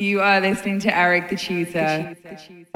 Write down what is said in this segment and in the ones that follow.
You are listening to Eric the Tutor. same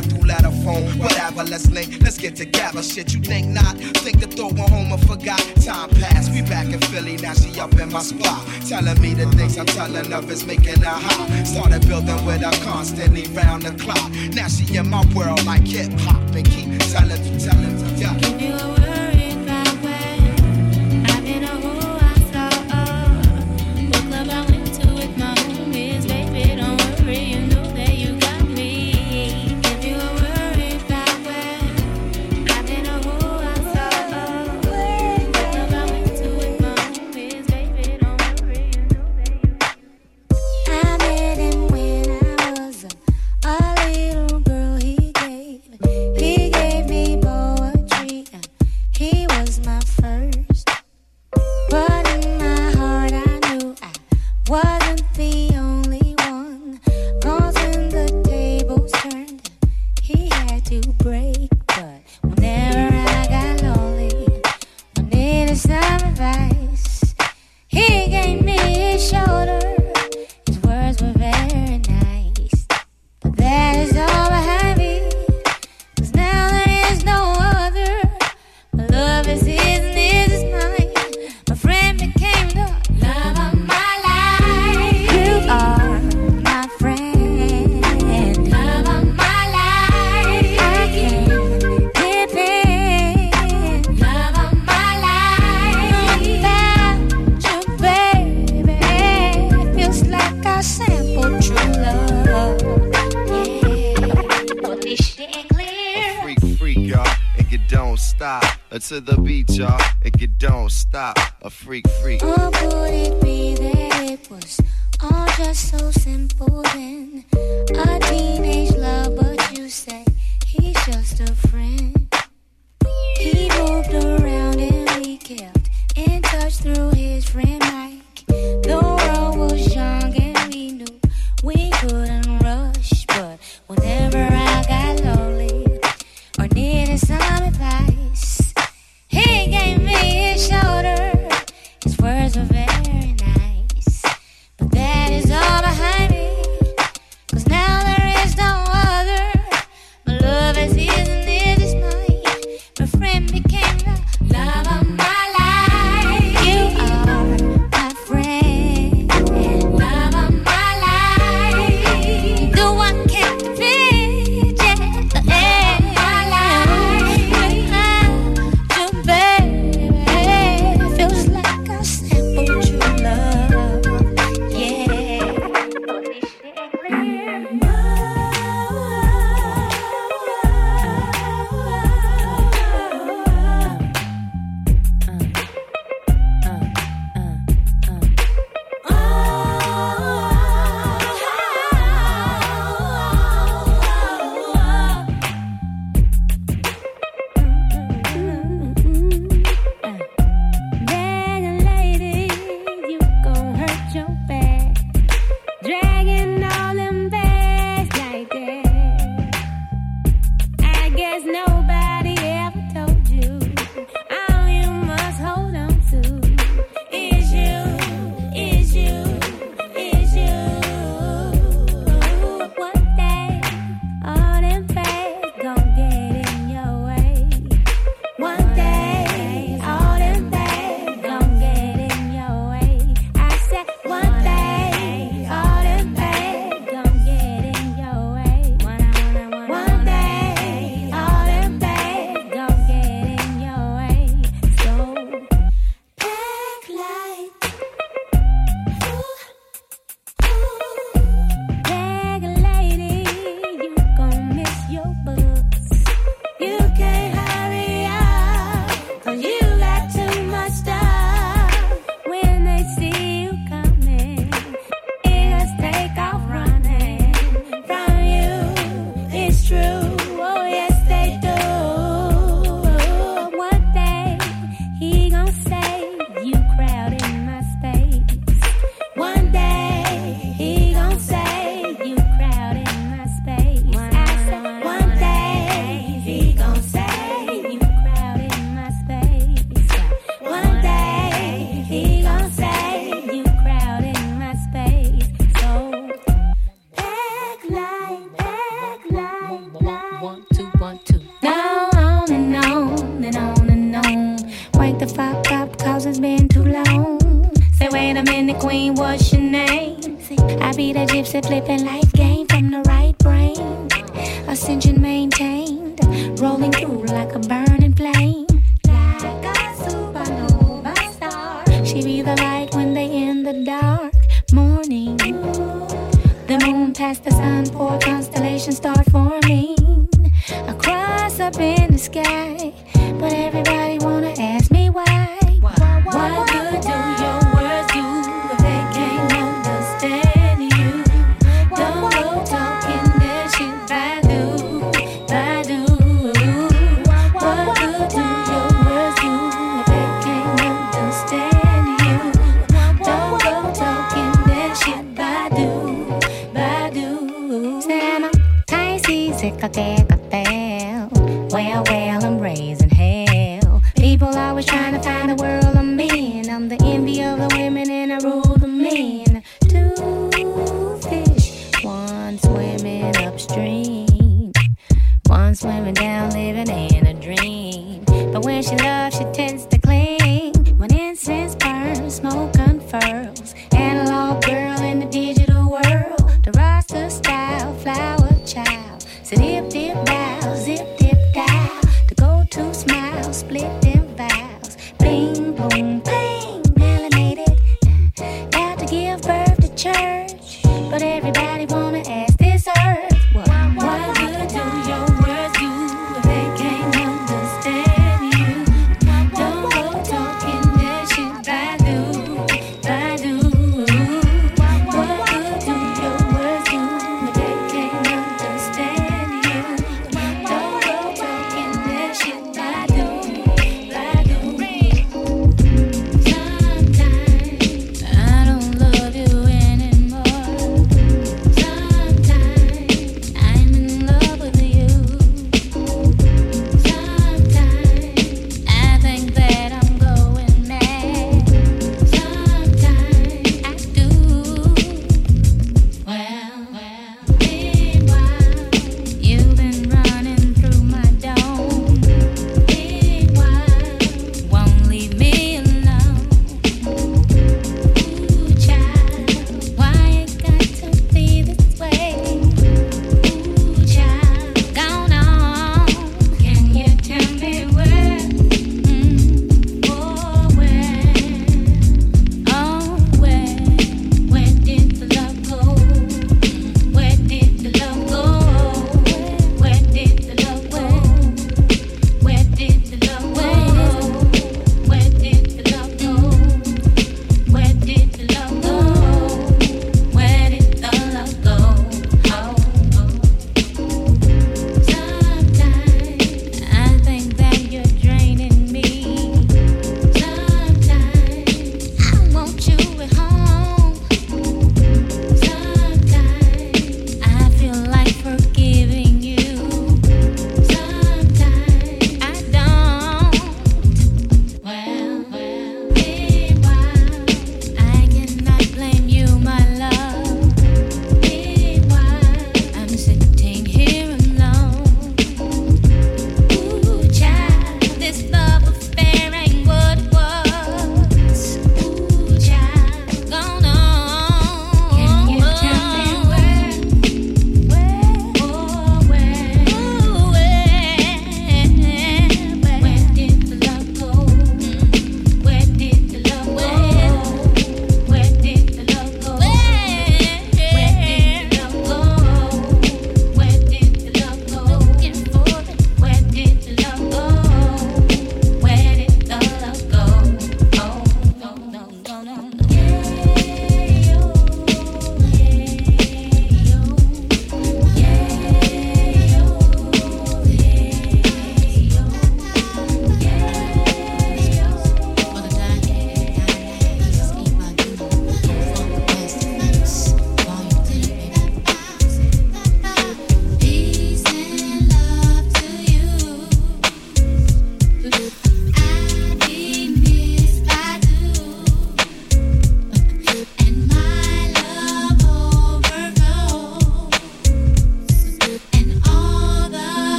Her through letter phone, whatever. Let's link, let's get together. Shit, you think not? Think to throw one home and forgot. Time passed, we back in Philly now. She up in my spot, telling me the things I'm telling of is making her hot. Started building with her constantly round the clock. Now she in my world like hip hop and keep telling telling me, yeah. could it be that it was all just so simple then? A teenage love.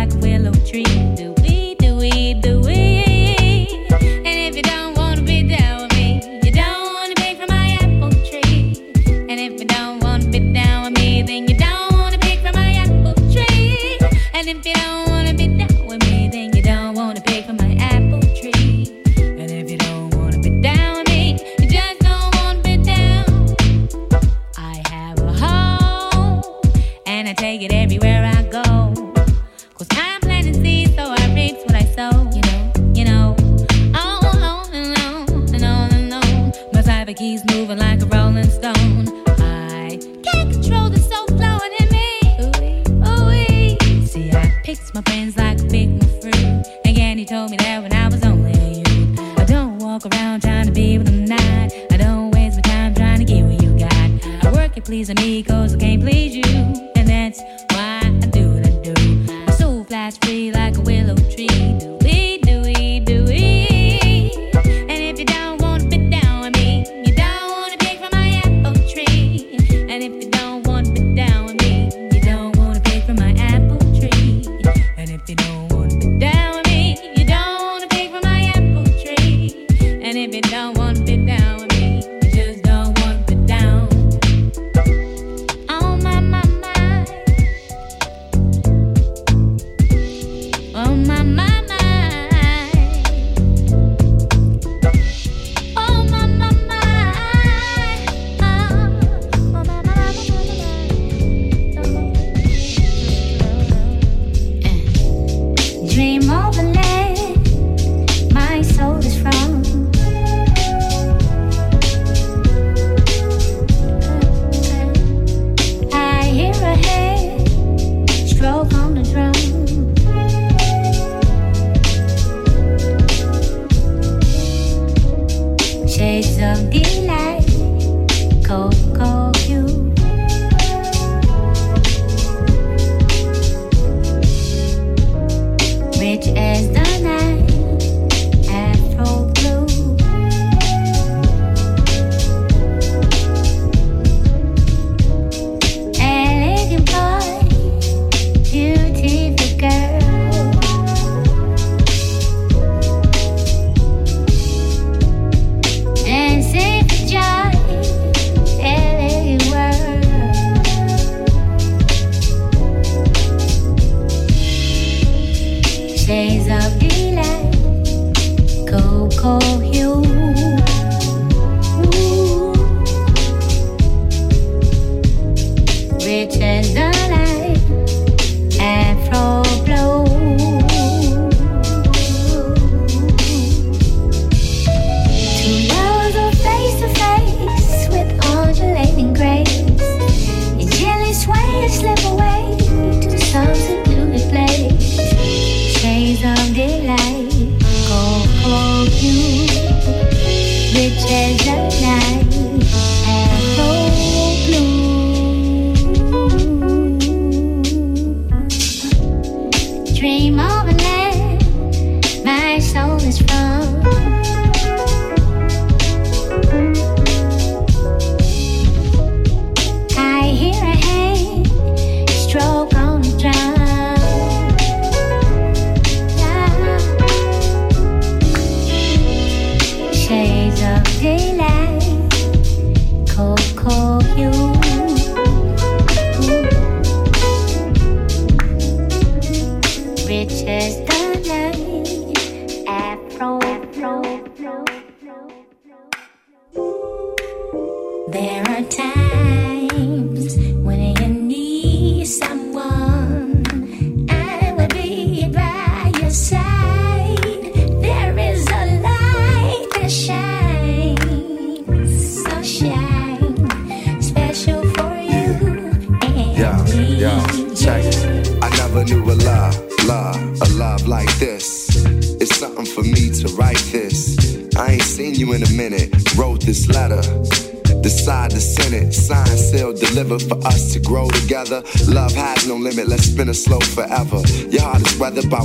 Like willow tree. Do we,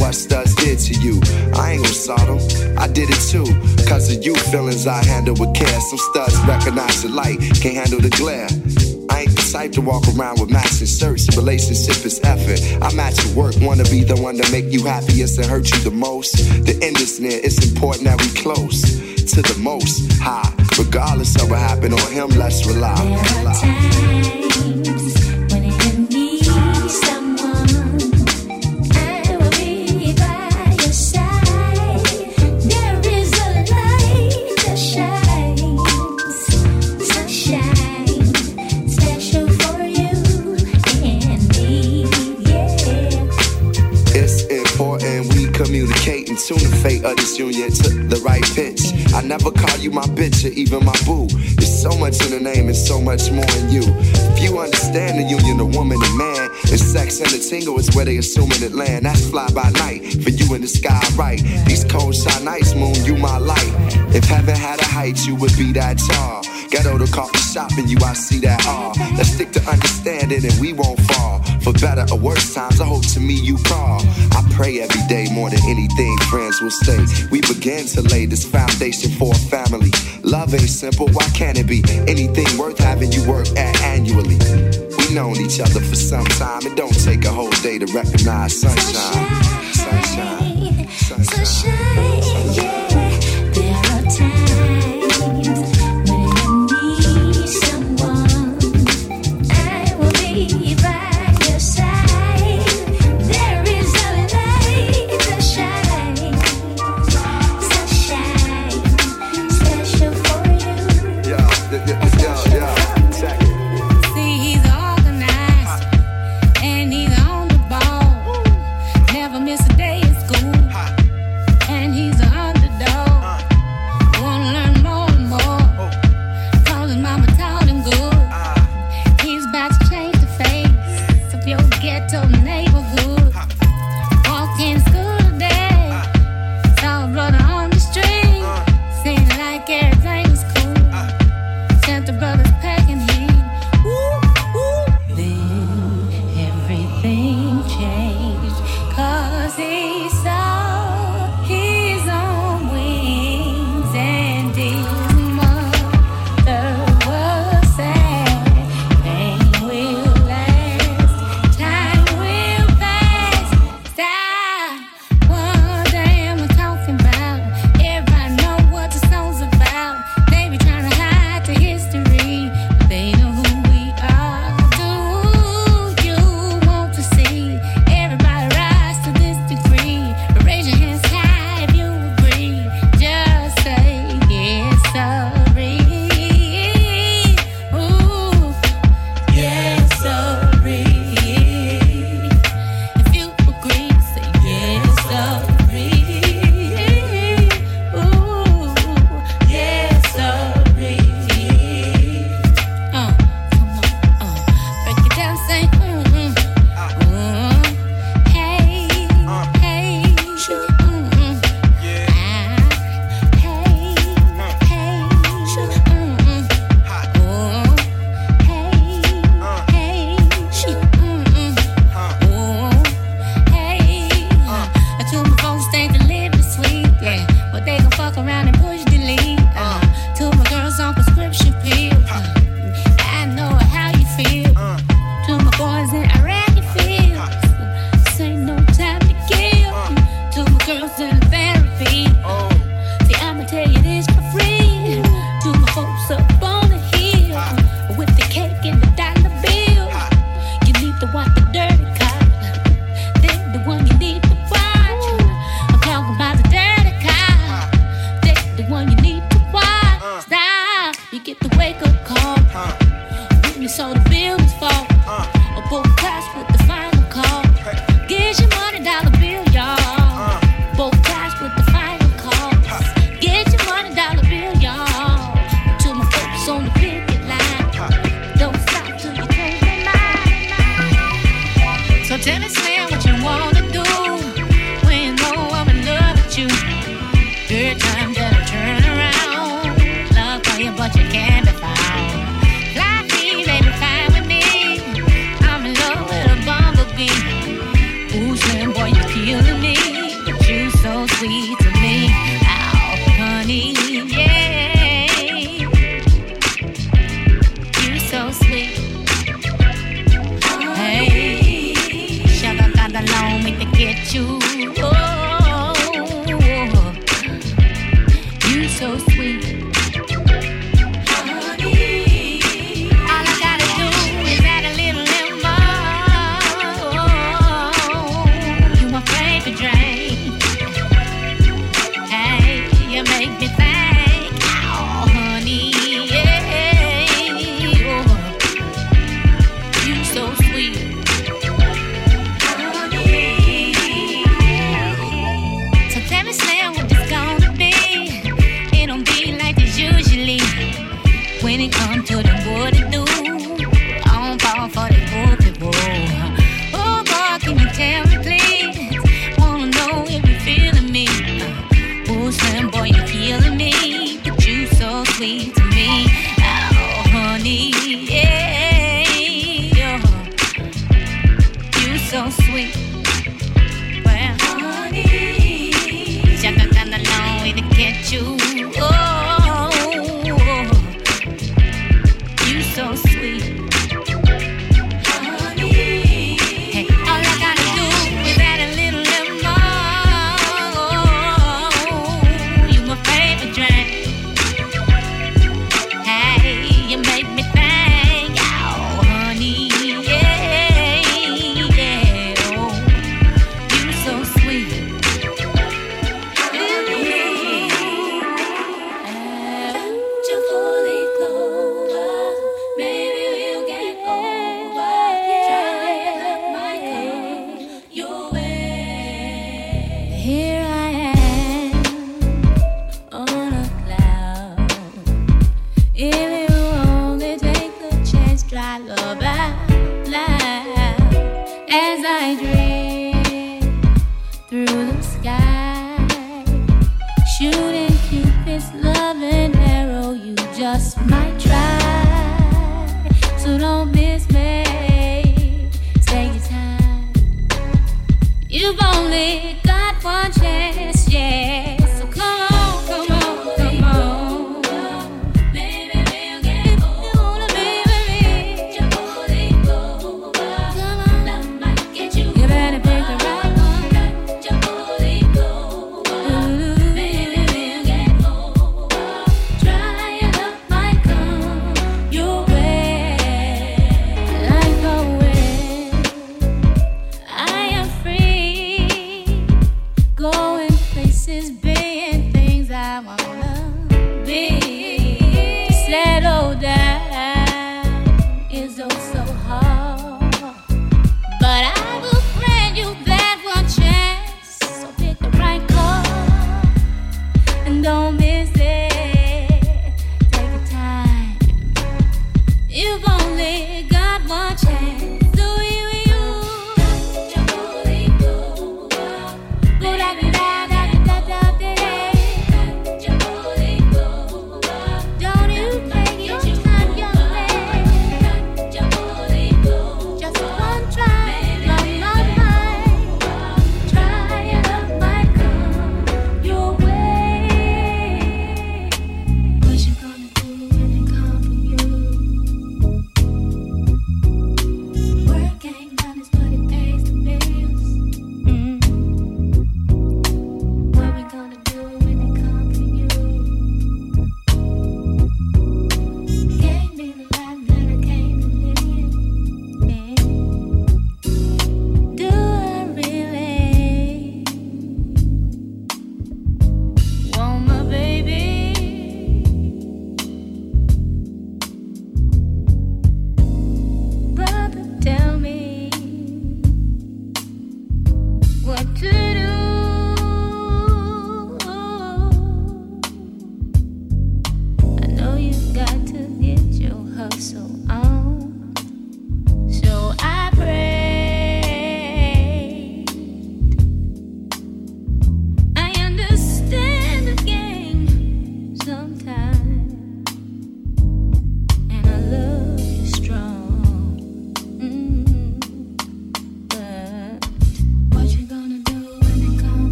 what studs did to you. I ain't gon' saw them. I did it too. Cause of you, feelings I handle with care. Some studs recognize the light, can't handle the glare. I ain't the type to walk around with matching shirts. Relationship is effort. I match your work, wanna be the one to make you happiest and hurt you the most. The end is near, it's important that we close to the most high. Regardless of what happened on him, let's rely. There name and so much more in you. If you understand the union of woman and man, and sex and the tingle is where they assuming it land. That's fly by night for you in the sky, right? These cold shot nights, moon, you my light. If heaven had a height, you would be that tall. Ghetto to coffee shop and you, I see that all. Let's stick to understanding and we won't fall. For better or worse times, I hope to me you call. I pray every day more than anything, friends will stay. We begin to lay this foundation for a family. Love ain't simple, why can't it be? Anything worth having you work at annually. We known each other for some time. It don't take a whole day to recognize sunshine. Sunshine. Sunshine. sunshine. Yeah. There Every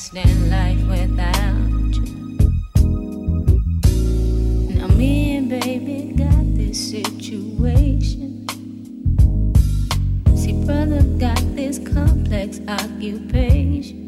Stand life without you. Now me and baby got this situation. See, brother got this complex occupation.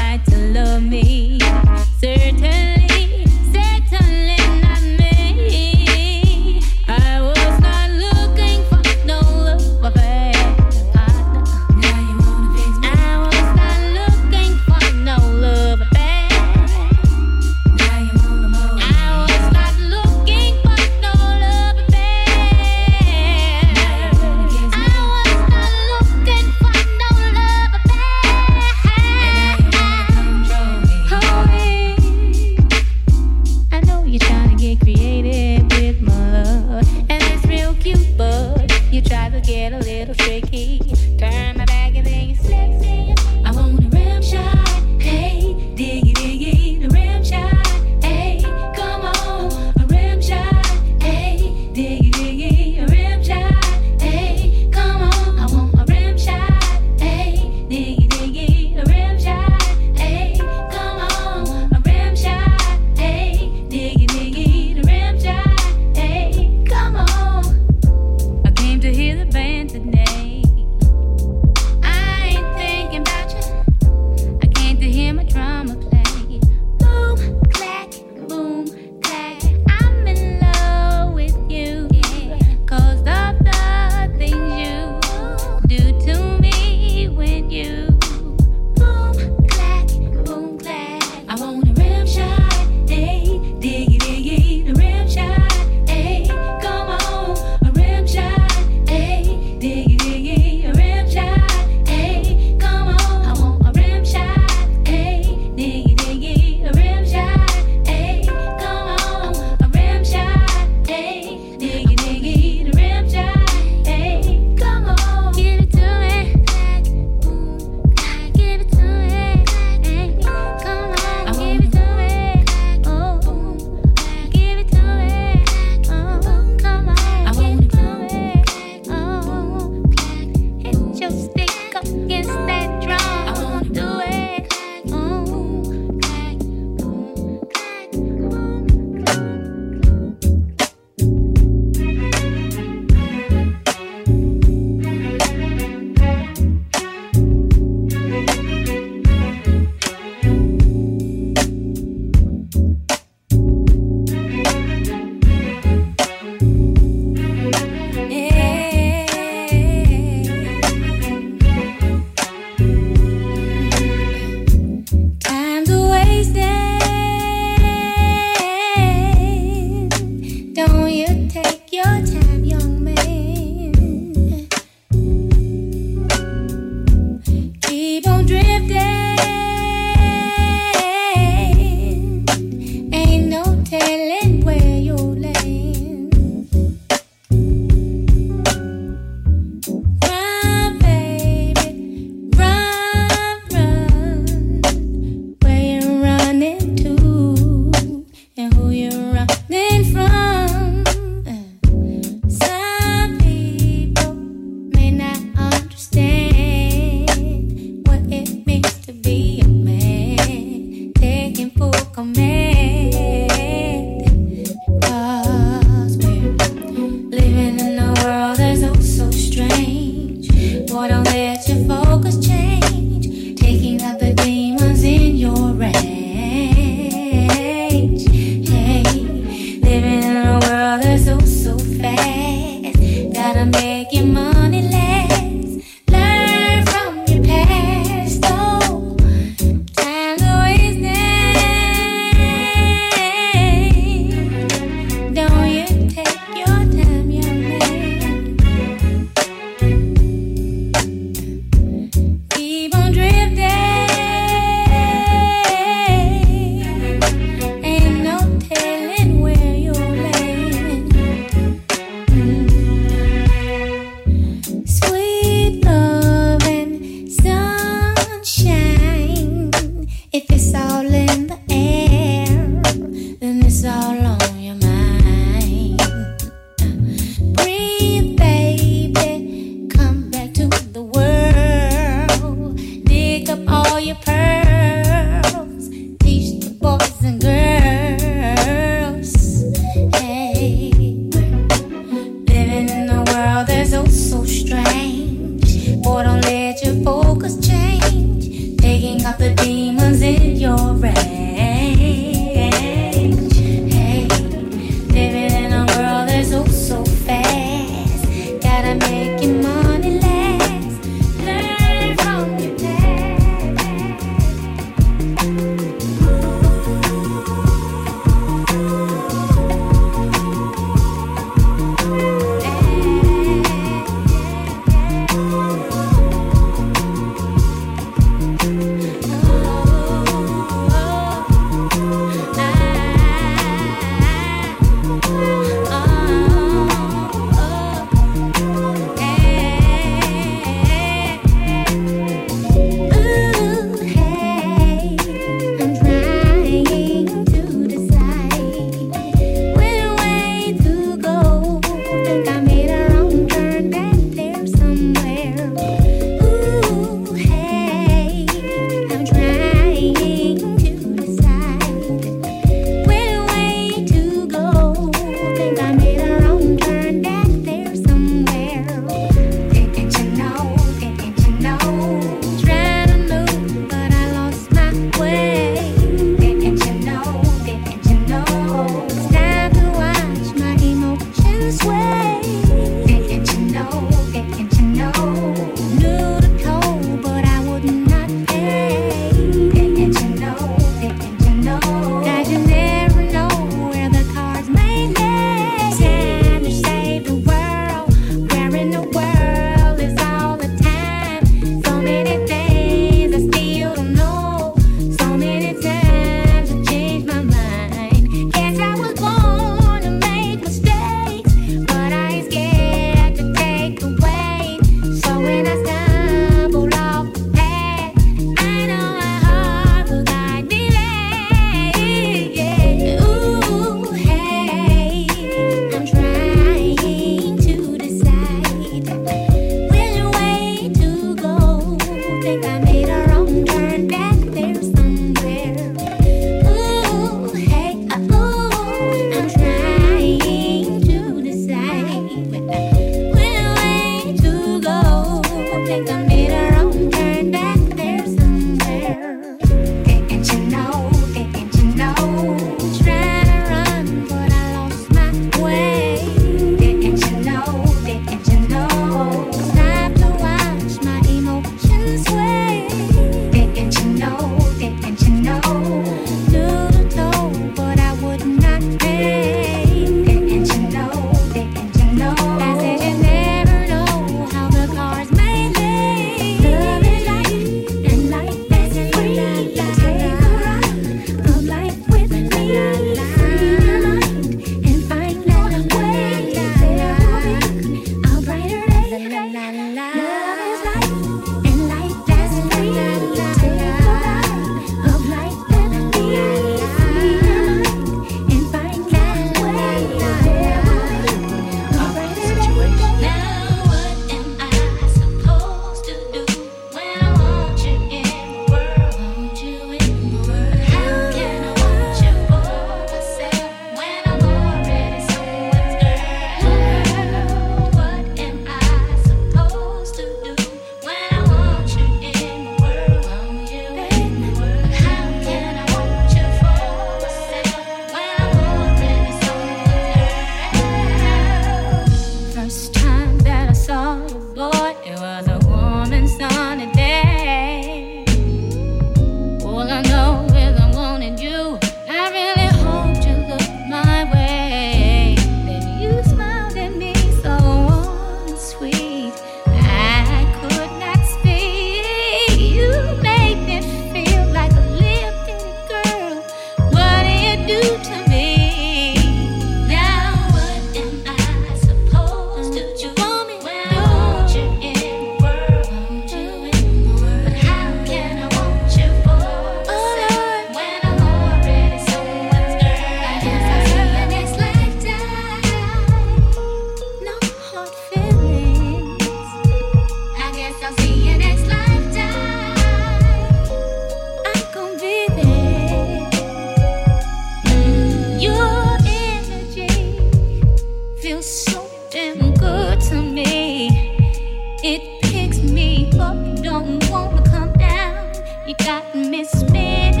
Every time you don't want to come around. You got to bring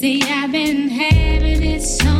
See, I've been having it so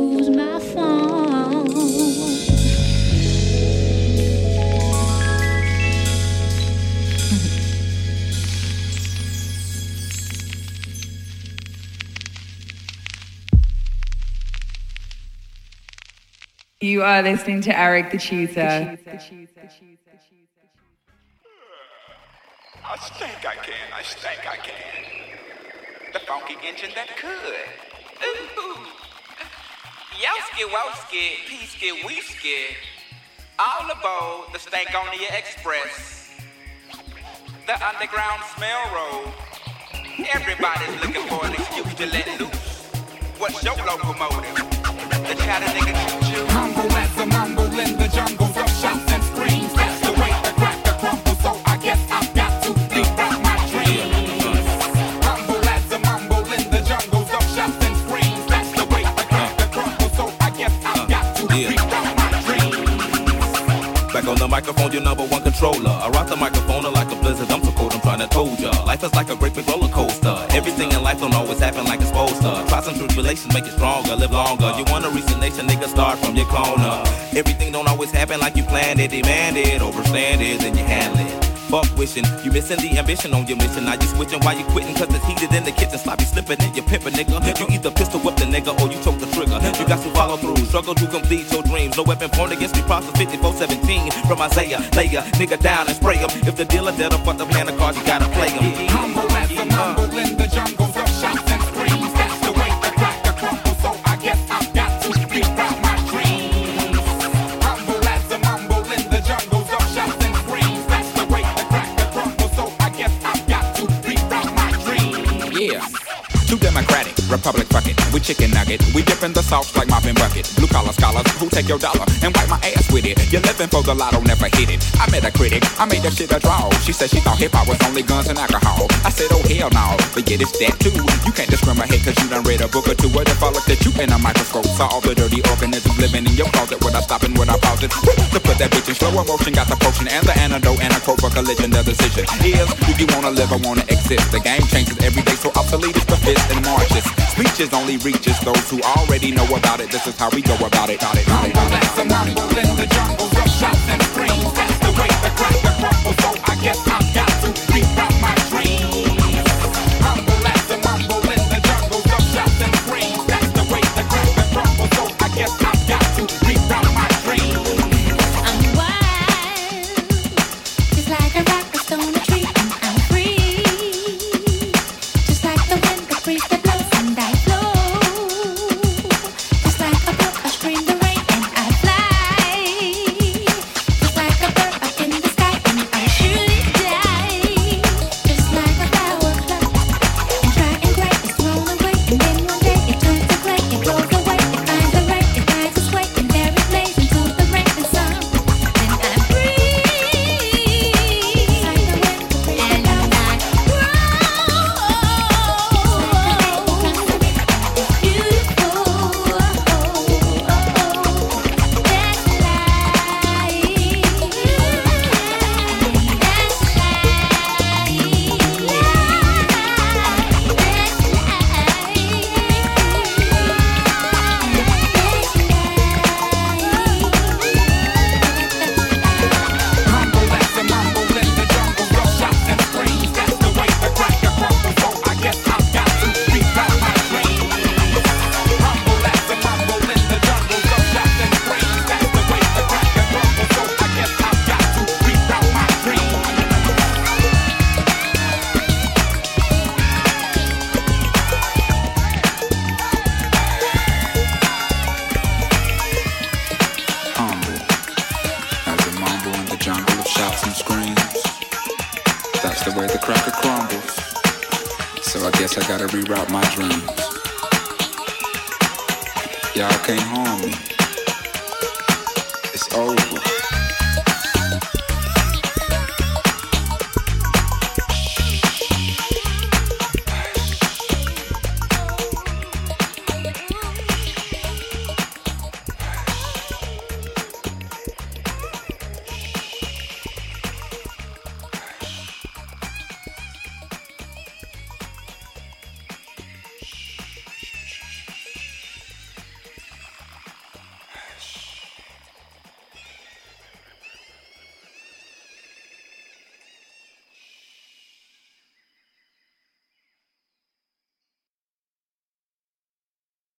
are listening to Eric the Tutor. I think I can, I think I can. The funky engine that could. Ooh. Yowski Wowski, Peaski Weeski. All aboard the Stankonia Express. The underground smell road. Everybody's looking for an excuse to let loose. What's your locomotive? a mumble in the and screams. That's the way the crumbles. So I guess I got to out my dreams. A mumble in the and screams. That's the way the crumbles. So I guess I got to out my dreams. Back on the microphone, your number one controller. I rock the microphone like a blizzard. I'm so cold, I'm trying to told ya. Life is like a great big roller coaster. Everything in life don't always happen like it's supposed to. Try some tribulations, make it stronger, live longer. You wanna reach the nation, nigga, start from your corner. Everything don't always happen like you planned it, demand it, overstand it, then you handle it. Fuck wishing, you missing the ambition on your mission. Now you switching while you quitting, cause it's heated in the kitchen. Sloppy slipping in your pimpin', nigga. You either pistol whip the nigga or you choke the trigger. You got to follow through, struggle to complete your dreams. No weapon formed against me, Proverbs 5417 from Isaiah. Lay a nigga down and spray him. If the dealer dead, or fuck the plan of cards, you gotta play him. Humble a mumble in the jungles of republic fuck it. We chicken nugget, we dipping the sauce like mopping bucket. Blue collar scholars who take your dollar and wipe my ass with it. You're living for the lotto, never hit it. I met a critic, I made that shit a draw. She said she thought hip hop was only guns and alcohol. I said, oh hell no, forget it's that too. You can't discriminate cause you done read a book or two where the look that you in a microscope. Saw all the dirty organisms living in your closet. Would I stop and would I pause it? To put that bitch in slow motion, got the potion and the antidote and a quote for collision. The decision is, do you wanna live or wanna exist? The game changes every day, so obsolete is the fist and marches. Speeches only reaches those who already know about it. This is how we go about it. Got it, got it, got it, mumble in the jungles of shouts and screams. That's the way the cracker crumbles, so I guess I've